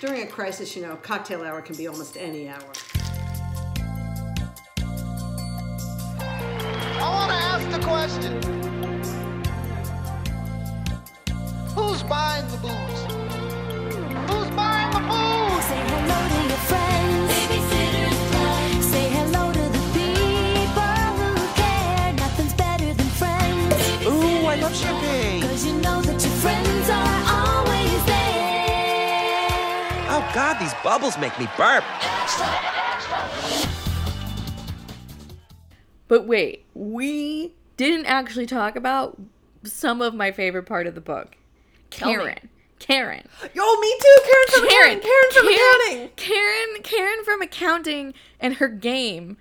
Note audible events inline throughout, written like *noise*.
During a crisis, you know, cocktail hour can be almost any hour. I want to ask the question Who's buying the booze? Who's buying the booze? Say hello to your friends. Babysitters Club. Say hello to the people who care. Nothing's better than friends. Ooh, I love champagne. Cause you know that your friends are always there. Oh god, these bubbles make me burp. But wait, we didn't actually talk about some of my favorite part of the book. Karen. Karen. Yo, me too. Karen from Karen. accounting. Karen from Karen, accounting. Karen. Karen from accounting and her game.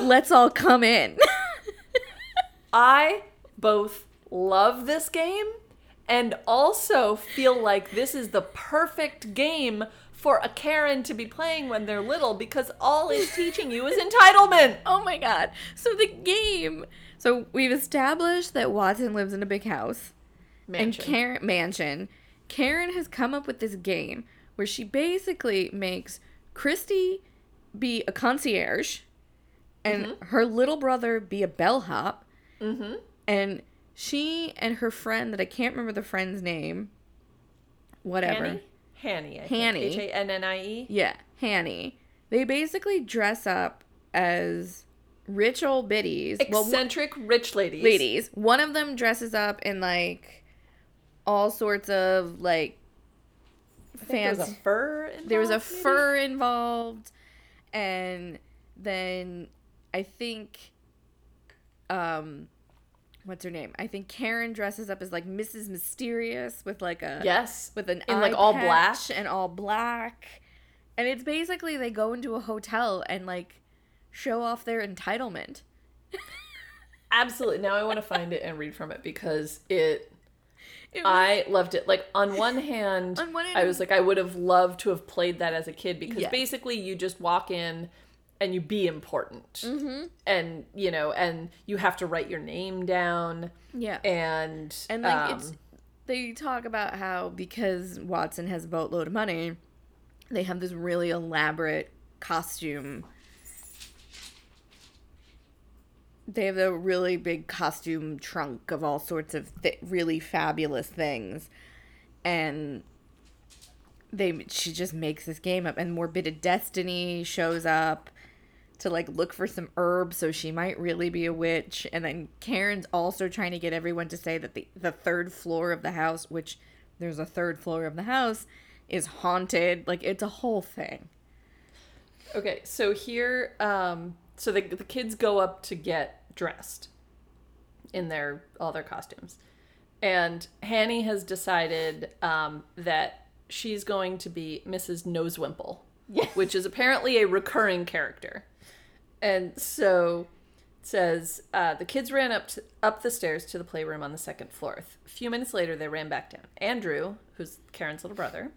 Let's all come in. *laughs* I both love this game and also feel like this is the perfect game for a Karen to be playing when they're little because all it's teaching you is entitlement. *laughs* oh my god. So the game. So we've established that Watson lives in a big house. Mansion. And Karen mansion. Karen has come up with this game where she basically makes Kristy be a concierge and Mm-hmm. her little brother be a bellhop. Mm-hmm. And she and her friend that I can't remember the friend's name. Whatever. Hannie? Hannie. Hannie. H-A-N-N-I-E. Yeah, Hannie. They basically dress up as rich old biddies. Well, Eccentric rich ladies. ladies. One of them dresses up in like all sorts of like I There was a fur. Involved, There was a maybe? fur involved, and then I think, um, what's her name? I think Karen dresses up as like Mrs. Mysterious with like a Yes. with an In, like, all black? and all black, and it's basically they go into a hotel and like show off their entitlement. *laughs* Absolutely. Now I want to find it and read from it because it It was- I loved it. Like on one *laughs* hand, On one hand- I was like, I would have loved to have played that as a kid because basically you just walk in and you be important, mm-hmm. and you know, and you have to write your name down, yeah, and And like um, it's they talk about how because Watson has a boatload of money, they have this really elaborate costume. They have a really big costume trunk of all sorts of th- really fabulous things, and they she just makes this game up. And Morbidda Destiny shows up to like look for some herbs so she might really be a witch. And then Karen's also trying to get everyone to say that the the third floor of the house which there's a third floor of the house is haunted. Like it's a whole thing. Okay, so here, um, so the the kids go up to get dressed in their all their costumes, and Hannie has decided um, that she's going to be Mrs. Nosewimple, which is apparently a recurring character, and so it says uh, the kids ran up to, up the stairs to the playroom on the second floor. A few minutes later, they ran back down. Andrew, who's Karen's little brother,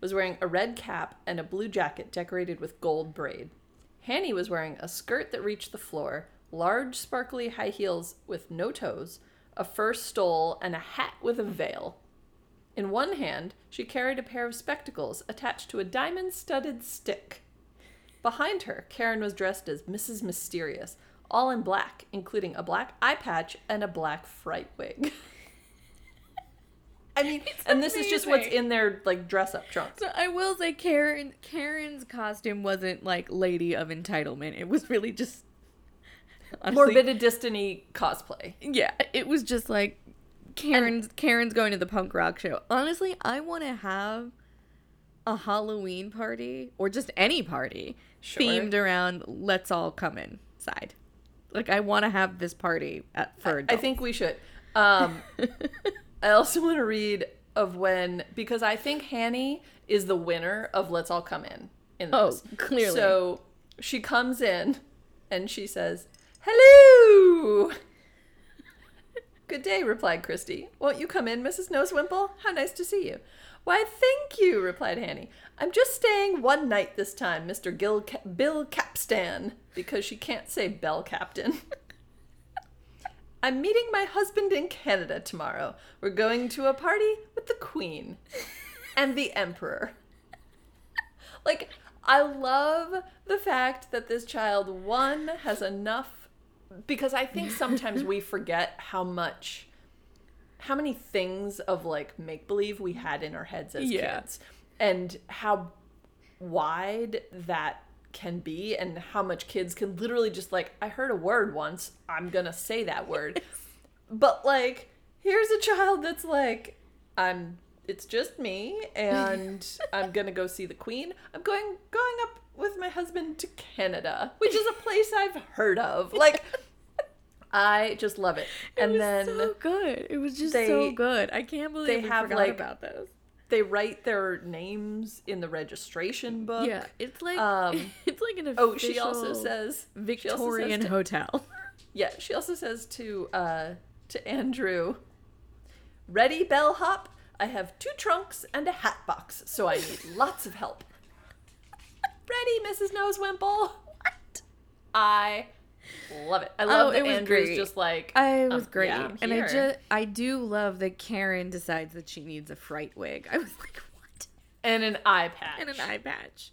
was wearing a red cap and a blue jacket decorated with gold braid. Hannie was wearing a skirt that reached the floor, large sparkly high heels with no toes, a fur stole, and a hat with a veil. In one hand, she carried a pair of spectacles attached to a diamond studded stick. Behind her, Karen was dressed as Mrs. Mysterious, all in black, including a black eye patch and a black fright wig. *laughs* I mean, and this is just what's in their like dress up trunks. so I will say Karen Karen's costume wasn't like lady of entitlement it was really just honestly, Morbidda Destiny cosplay. yeah it was just like Karen's Karen's going to the punk rock show honestly I want to have a Halloween party or just any party Sure. themed around let's all come inside like I want to have this party at for I adults. think we should. Um, *laughs* I also want to read of when because I think Hannie is the winner of Let's All Come In. In Oh, this. clearly. So she comes in and she says, "Hello." Good day, replied Kristy. Won't you come in, Mrs. Nosewimple? How nice to see you. Why, thank you, replied Hannie. I'm just staying one night this time, Mr. Gil Ca- Bill Capstan, because she can't say Bell Captain. *laughs* I'm meeting my husband in Canada tomorrow. We're going to a party with the Queen and the Emperor. *laughs* Like, I love the fact that this child, one, has enough. Because I think sometimes we forget how much. How many things of like make believe we had in our heads as Yeah. kids, and how wide that can be, and how much kids can literally just like, I heard a word once, I'm gonna say that word. But like, here's a child that's like, I'm. It's just me, and *laughs* I'm gonna go see the Queen. I'm going going up with my husband to Canada, which is a place I've heard of. Like, *laughs* I just love it. And it was then so good. It was just they- so good. I can't believe they we have, forgot like, about this. they write their names in the registration book. Yeah, it's like Um, *laughs* it's like an Oh, she also official says she also says Victorian to- hotel. *laughs* Yeah, she also says to uh to Andrew, "Ready, bellhop? I have two trunks and a hat box, so I need lots of help." Ready, Mrs. Nosewimple? What? I love it. I love Oh, that it was Andrew's great. just like I was um, great, yeah, and I just I do love that Karen decides that she needs a fright wig. I was like, what? and an eye patch And an eye patch.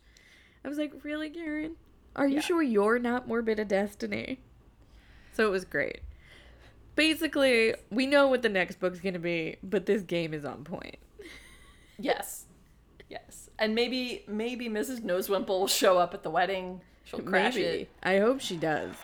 I was like, really, Karen? Are you Yeah. sure you're not Morbidda Destiny? So it was great. Basically, we know what the next book's gonna be, but this game is on point. Yes, and maybe maybe Mrs. Nosewimple will show up at the wedding. She'll crash Maybe. it. I hope she does.